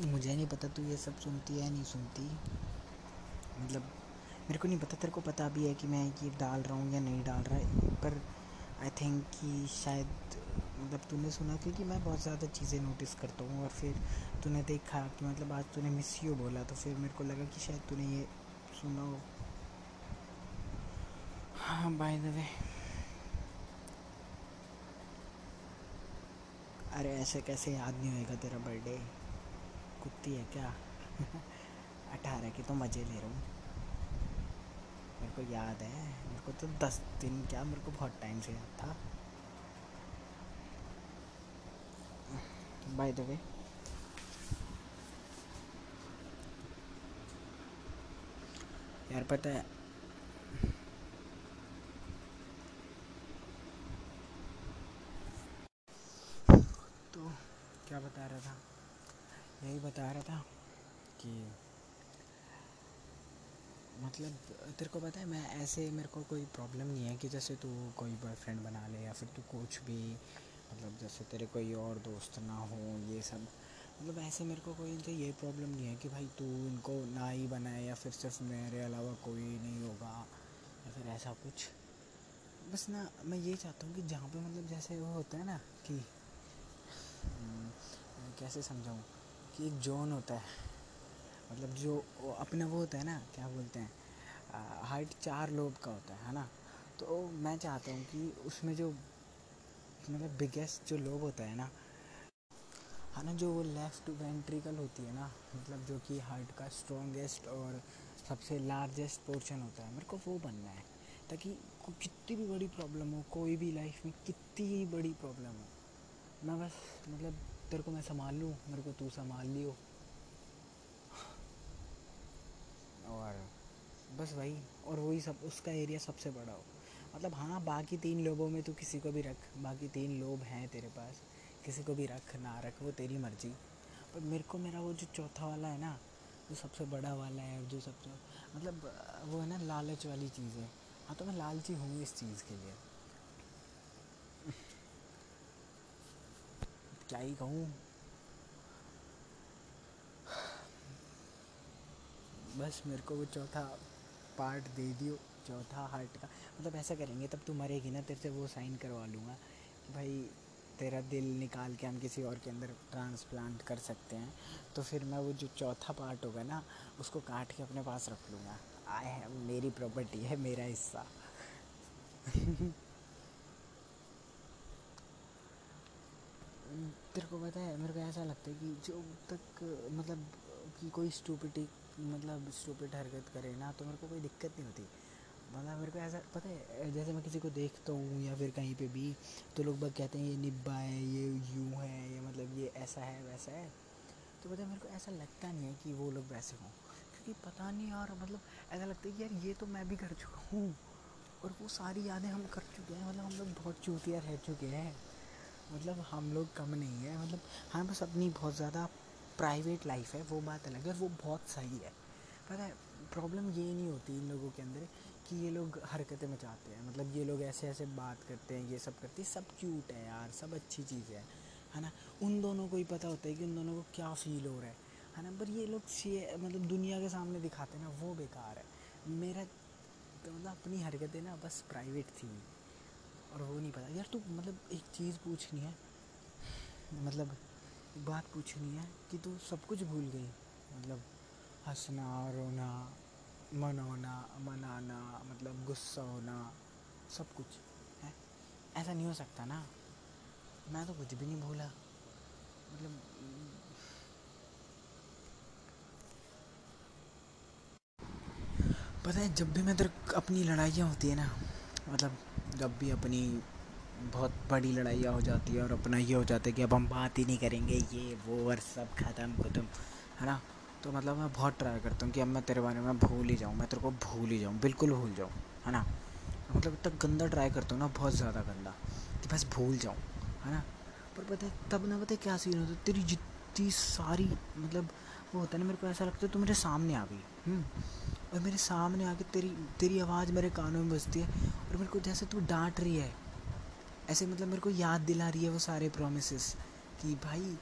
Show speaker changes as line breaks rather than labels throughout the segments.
मुझे नहीं पता, तू ये सब सुनती है नहीं सुनती? मतलब मेरे को नहीं पता, तेरे को पता भी है कि मैं ये डाल रहा हूँ या नहीं डाल रहा पर आई थिंक कि शायद मतलब तूने सुना क्योंकि मैं बहुत ज़्यादा चीज़ें नोटिस करता हूँ और फिर तूने देखा कि मतलब आज तूने मिस यू बोला तो फिर मेरे को लगा कि शायद तूने ये सुना हो। हाँ बाय द वे अरे ऐसे कैसे याद नहीं होएगा तेरा बर्थडे कुत्ती है क्या? अठारह की तो मज़े ले रहा हूँ। मेरे को याद है, मेरे को तो दस दिन क्या मेरे को बहुत टाइम से याद था। बाय द वे यार पता है तो क्या बता रहा था यही बता रहा था कि मतलब तेरे को पता है मैं ऐसे मेरे को कोई प्रॉब्लम नहीं है कि जैसे तू कोई बॉयफ्रेंड बना ले या फिर तू कुछ भी मतलब जैसे तेरे कोई और दोस्त ना हो ये सब। मतलब ऐसे मेरे को कोई इनसे ये प्रॉब्लम नहीं है कि भाई तू इनको ना ही बनाए या फिर सिर्फ़ मेरे अलावा कोई नहीं होगा या फिर ऐसा कुछ। बस ना मैं ये चाहता हूँ कि जहाँ पे मतलब जैसे वो होता है ना कि हम्म, कैसे समझाऊँ? कि एक जोन होता है। मतलब जो अपना वो होता है ना, क्या बोलते हैं हाइट चार लोब का होता है है ना? तो मैं चाहता हूँ कि उसमें जो मतलब बिगेस्ट जो लोब होता है ना है ना, जो वो लेफ़्ट वेंट्रिकल होती है ना मतलब जो कि हार्ट का स्ट्रॉन्गेस्ट और सबसे लार्जेस्ट पोर्शन होता है, मेरे को वो बनना है। ताकि कितनी भी बड़ी प्रॉब्लम हो, कोई भी लाइफ में कितनी ही बड़ी प्रॉब्लम हो, मैं बस मतलब तेरे को मैं संभाल लूँ? मेरे को तू संभाल लियो। और बस वही, और वही सब, उसका एरिया सबसे बड़ा हो। मतलब हाँ बाकी तीन लोगों में तू किसी को भी रख। बाकी तीन लोग हैं तेरे पास। किसी को भी रख, ना रख, वो तेरी मर्ज़ी। पर मेरे को मेरा वो जो चौथा वाला है ना, जो सबसे बड़ा वाला है, जो सबसे मतलब वो है ना लालच वाली चीज़ है। हाँ तो मैं लालची हूँ इस चीज़ के लिए। क्या ही कहूँ, बस मेरे को वो चौथा पार्ट दे दियो, चौथा हार्ट का। मतलब ऐसा करेंगे, तब तू मरेगी ना, तेरे से वो साइन करवा लूँगा भाई तेरा दिल निकाल के हम किसी और के अंदर ट्रांसप्लांट कर सकते हैं। तो फिर मैं वो जो चौथा पार्ट होगा ना, उसको काट के अपने पास रख लूँगा। आए है, मेरी प्रॉपर्टी है, मेरा हिस्सा। तेरे को पता है, मेरे को ऐसा लगता है कि जो तक मतलब कि कोई स्टूपिटी मतलब स्टूपिड हरकत करे ना तो मेरे को कोई दिक्कत नहीं होती। मतलब मेरे को ऐसा, पता है, जैसे मैं किसी को देखता हूँ या फिर कहीं पे भी तो लोग बस कहते हैं, ये निब्बा है, ये यूँ है, ये मतलब ये ऐसा है, वैसा है। तो पता है, मेरे को ऐसा लगता नहीं है कि वो लोग वैसे हों। क्योंकि पता नहीं यार मतलब ऐसा लगता है कि यार ये तो मैं भी कर चुका हूँ, और वो सारी यादें हम कर चुके हैं मतलब हम लोग बहुत चूतिया रह चुके हैं। मतलब हम लोग कम नहीं है मतलब हाँ बस अपनी बहुत ज़्यादा प्राइवेट लाइफ है, वो बात अलग है, वो बहुत सही है। पता है प्रॉब्लम ये नहीं होती इन लोगों के अंदर कि ये लोग हरकतें मचाते हैं मतलब ये लोग ऐसे ऐसे बात करते हैं, ये सब करते हैं, सब क्यूट है यार, सब अच्छी चीज़ है है ना? उन दोनों को ही पता होता है कि उन दोनों को क्या फील हो रहा है है ना? पर ये लोग मतलब दुनिया के सामने दिखाते हैं ना, वो बेकार है। मेरा तो मतलब अपनी हरकतें ना बस प्राइवेट थी। और वो नहीं पता। यार तू मतलब एक चीज़ पूछनी है मतलब बात पूछनी है कि तू सब कुछ भूल गई। मतलब हंसना, रोना, मनाना मनाना मतलब गुस्सा होना, सब कुछ, है? ऐसा नहीं हो सकता ना। मैं तो कुछ भी नहीं भूला। मतलब पता है, जब भी मैं तेरे अपनी लड़ाइयाँ होती है ना मतलब जब भी अपनी बहुत बड़ी लड़ाइयाँ हो जाती है और अपना ये हो जाता है कि अब हम बात ही नहीं करेंगे ये वो और सब ख़त्म ख़त्म है ना? तो मतलब मैं बहुत ट्राई करता हूँ कि अब मैं तेरे बारे में भूल ही जाऊँ मैं तेरे को भूल ही जाऊँ बिल्कुल भूल जाऊँ है ना? मतलब इतना गंदा ट्राई करता हूँ ना बहुत ज़्यादा गंदा कि बस भूल जाऊँ है ना? पर पता है तब ना पता क्या सीन होता तेरी जितनी सारी मतलब वो होता है ना मेरे को ऐसा लगता है तू मेरे सामने आ गई हम्म, और मेरे सामने आके तेरी तेरी आवाज़ मेरे कानों में बजती है और मेरे को जैसे तू डांट रही है, ऐसे मतलब मेरे को याद दिला रही है वो सारे प्रोमिस कि भाई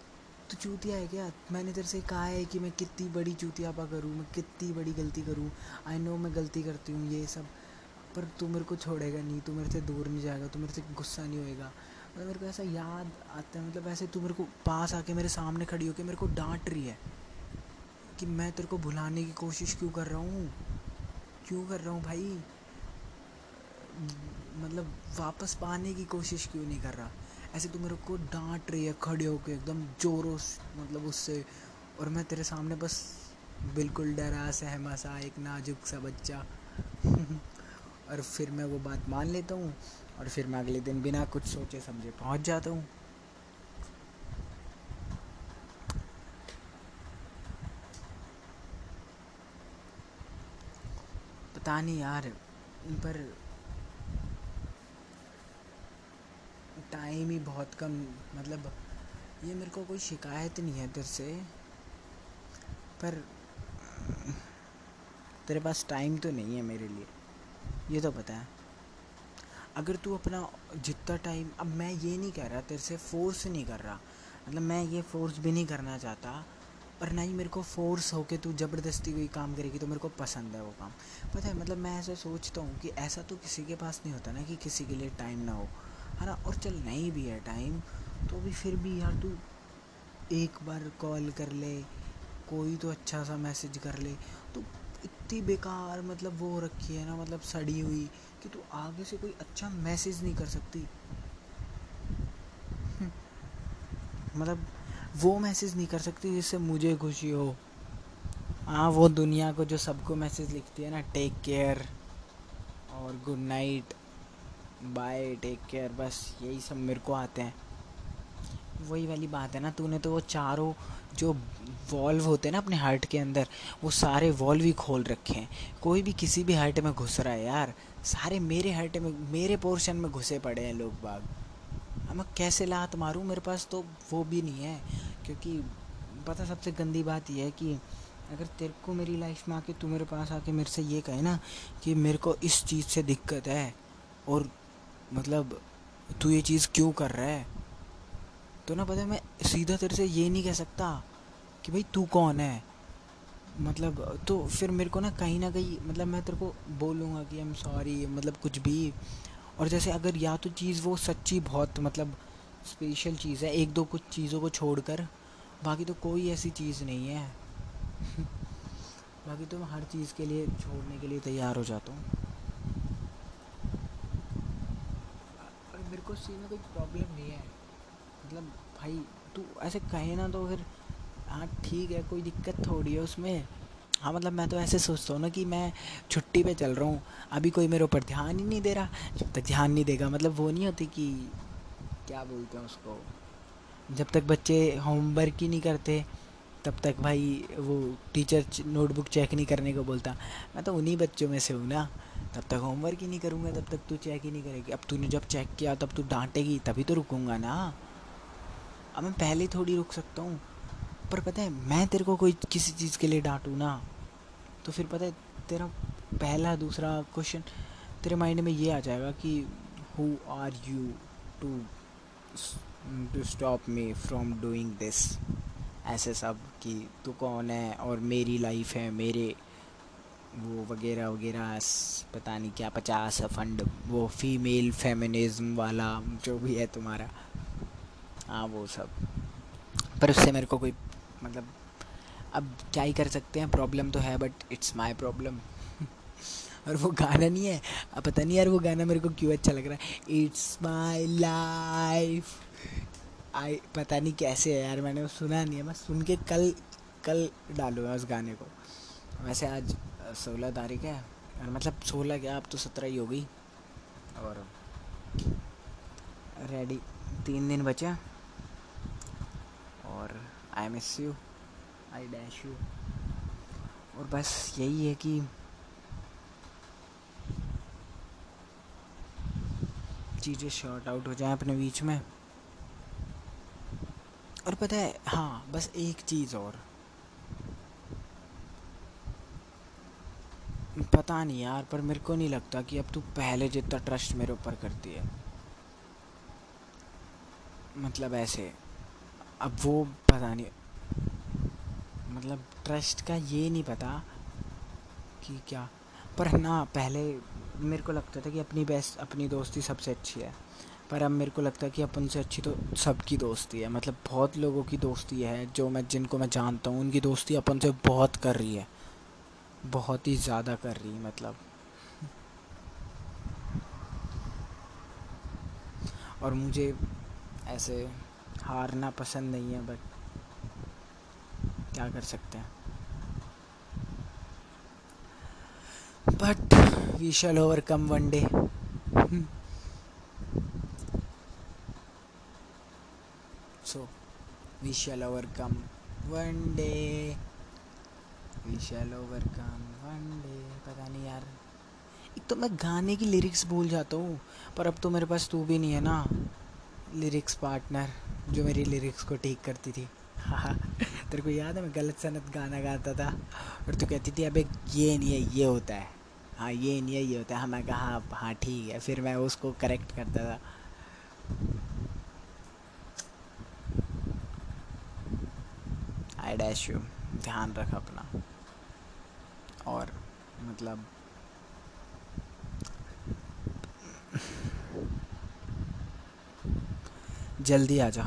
तो चूतिया है क्या? मैंने तेरे से कहा है कि मैं कितनी बड़ी चूतियापा करूँ, मैं कितनी बड़ी गलती करूँ। आई नो मैं गलती करती हूँ ये सब, पर तू मेरे को छोड़ेगा नहीं, तू मेरे से दूर नहीं जाएगा, तू मेरे से गुस्सा नहीं होएगा। मतलब मेरे को ऐसा याद आता है मतलब ऐसे तू मेरे को पास आके मेरे सामने खड़ी होके मेरे को डांट रही है कि मैं तेरे को भुलाने की कोशिश क्यों कर रहा हूँ? क्यों कर रहा हूँ भाई? मतलब वापस पाने की कोशिश क्यों नहीं कर रहा? ऐसे तू मेरे को डांट रही है, खड़े होकर एकदम जोरों मतलब उससे। और मैं तेरे सामने बस बिल्कुल डरा सहमा सा एक नाजुक सा बच्चा। और फिर मैं वो बात मान लेता हूँ और फिर मैं अगले दिन बिना कुछ सोचे समझे पहुँच जाता हूँ। पता नहीं यार पर टाइम ही बहुत कम मतलब ये मेरे को कोई शिकायत नहीं है तेरे से। पर, तेरे पास टाइम तो नहीं है मेरे लिए, ये तो पता है। अगर तू अपना जितना टाइम, अब मैं ये नहीं कह रहा तेरे से फोर्स नहीं कर रहा मतलब मैं ये फोर्स भी नहीं करना चाहता और ना ही मेरे को फोर्स हो के तू ज़बरदस्ती कोई काम करेगी तो मेरे को पसंद है वो काम। पता है मतलब मैं ऐसा सोचता हूँ कि ऐसा तो किसी के पास नहीं होता ना कि किसी के लिए टाइम ना हो। है ना और चल नहीं भी है टाइम तो भी फिर भी यार तू एक बार कॉल कर ले, कोई तो अच्छा सा मैसेज कर ले। तो इतनी बेकार मतलब वो रखी है ना मतलब सड़ी हुई, कि तू आगे से कोई अच्छा मैसेज नहीं कर सकती। हम्म। मतलब वो मैसेज नहीं कर सकती जिससे मुझे खुशी हो। हाँ वो दुनिया को जो सबको मैसेज लिखती है ना टेक केयर और good night bye take care बस यही सब मेरे को आते हैं। वही वाली बात है ना, तूने तो वो चारों जो वॉल्व होते हैं ना अपने हार्ट के अंदर, वो सारे वॉल्व ही खोल रखे हैं। कोई भी किसी भी हार्ट में घुस रहा है यार। सारे मेरे हार्ट में, मेरे पोर्शन में घुसे पड़े हैं लोग बाग। अब मैं कैसे लात मारूँ? मेरे पास तो वो भी नहीं है। क्योंकि पता सबसे गंदी बात यह है कि अगर तेरे को मेरी लाइफ में आके तू मेरे पास आके मेरे से ये कहे ना कि मेरे को इस चीज़ से दिक्कत है, और मतलब तू ये चीज़ क्यों कर रहा है? तो ना पता है, मैं सीधा तेरे से ये नहीं कह सकता कि, भाई, तू कौन है? मतलब तो फिर मेरे को ना कहीं ना कहीं मतलब मैं तेरे को बोलूँगा कि आई एम सॉरी मतलब कुछ भी। और जैसे अगर या तो चीज़ वो सच्ची बहुत मतलब स्पेशल चीज़ है, एक दो कुछ चीज़ों को छोड़कर, बाकी तो कोई ऐसी चीज़ नहीं है। बाकी तो मैं हर चीज़ के लिए छोड़ने के लिए तैयार हो जाता हूँ। को सी में कोई प्रॉब्लम नहीं है। मतलब भाई, तू ऐसे कहे ना तो फिर हाँ ठीक है, कोई दिक्कत थोड़ी है उसमें। हाँ मतलब मैं तो ऐसे सोचता हूँ ना कि मैं छुट्टी पे चल रहा हूँ, अभी कोई मेरे ऊपर ध्यान ही नहीं दे रहा। जब तक ध्यान नहीं देगा मतलब वो नहीं होती कि क्या बोलते हैं उसको। जब तक बच्चे होमवर्क ही नहीं करते, तब तक भाई वो टीचर नोटबुक चेक नहीं करने को बोलता। मैं तो उन्हीं बच्चों में से हूँ ना। तब तक होमवर्क ही नहीं करूँगा, तब तक तू चेक ही नहीं करेगी। अब तूने जब चेक किया, तब तू डांटेगी, तभी तो रुकूँगा ना। अब मैं पहले थोड़ी रुक सकता हूँ। पर पता है, मैं तेरे को कोई किसी चीज़ के लिए डांटूँ ना। तो फिर पता है, तेरा पहला दूसरा क्वेश्चन तेरे माइंड में ये आ जाएगा कि who are you to to stop me from doing this ऐसे सब कि तू कौन है और मेरी लाइफ है, मेरे वो वगैरह वगैरह, पता नहीं क्या पचास फंड वो फीमेल फेमिनिज्म वाला, जो भी है तुम्हारा। हाँ वो सब। पर उससे मेरे को कोई मतलब अब क्या ही कर सकते हैं प्रॉब्लम तो है बट इट्स माई प्रॉब्लम और वो गाना नहीं है, अब पता नहीं यार वो गाना मेरे को क्यों अच्छा लग रहा है। इट्स माई लाइफ आई पता नहीं कैसे है यार, मैंने वो सुना नहीं है मैं सुन के कल कल डालूँगा उस गाने को। वैसे आज सोलह तारीख है। और मतलब सोलह क्या, अब तो सत्रह ही हो गई। और रेडी तीन दिन बचे। और I miss you I dash you और बस यही है कि चीज़ें शॉर्ट आउट हो जाएँ अपने बीच में। और पता है हाँ बस एक चीज़ और। पता नहीं यार, पर मेरे को नहीं लगता कि अब तू पहले जितना ट्रस्ट मेरे ऊपर करती है। मतलब ऐसे, अब वो पता नहीं मतलब ट्रस्ट का ये नहीं पता कि क्या। पर ना, पहले मेरे को लगता था कि अपनी बेस्ट अपनी दोस्ती सबसे अच्छी है। पर अब मेरे को लगता है कि अपन से अच्छी तो सबकी दोस्ती है। मतलब बहुत लोगों की दोस्ती है, जो मैं, जिनको मैं जानता हूँ, उनकी दोस्ती अपन से बहुत कर रही है। बहुत ही ज़्यादा कर रही मतलब। और मुझे ऐसे हारना पसंद नहीं है बट क्या कर सकते हैं? But we shall overcome one day so we shall overcome one day. We shall overcome one day पता नहीं यार। एक तो मैं गाने की लिरिक्स भूल जाता हूँ पर अब तो मेरे पास तू भी नहीं है ना लिरिक्स पार्टनर जो मेरी लिरिक्स को ठीक करती थी। हाँ तेरे को याद है मैं गलत सनत गाना गाता था और तू कहती थी अबे ये नहीं है ये होता है। हाँ ये नहीं है ये होता है। हाँ मैं कहा हाँ, हाँ ठीक है। फिर मैं उसको करेक्ट करता था। आई डैश यू ध्यान रख अपना। और मतलब जल्दी आ जा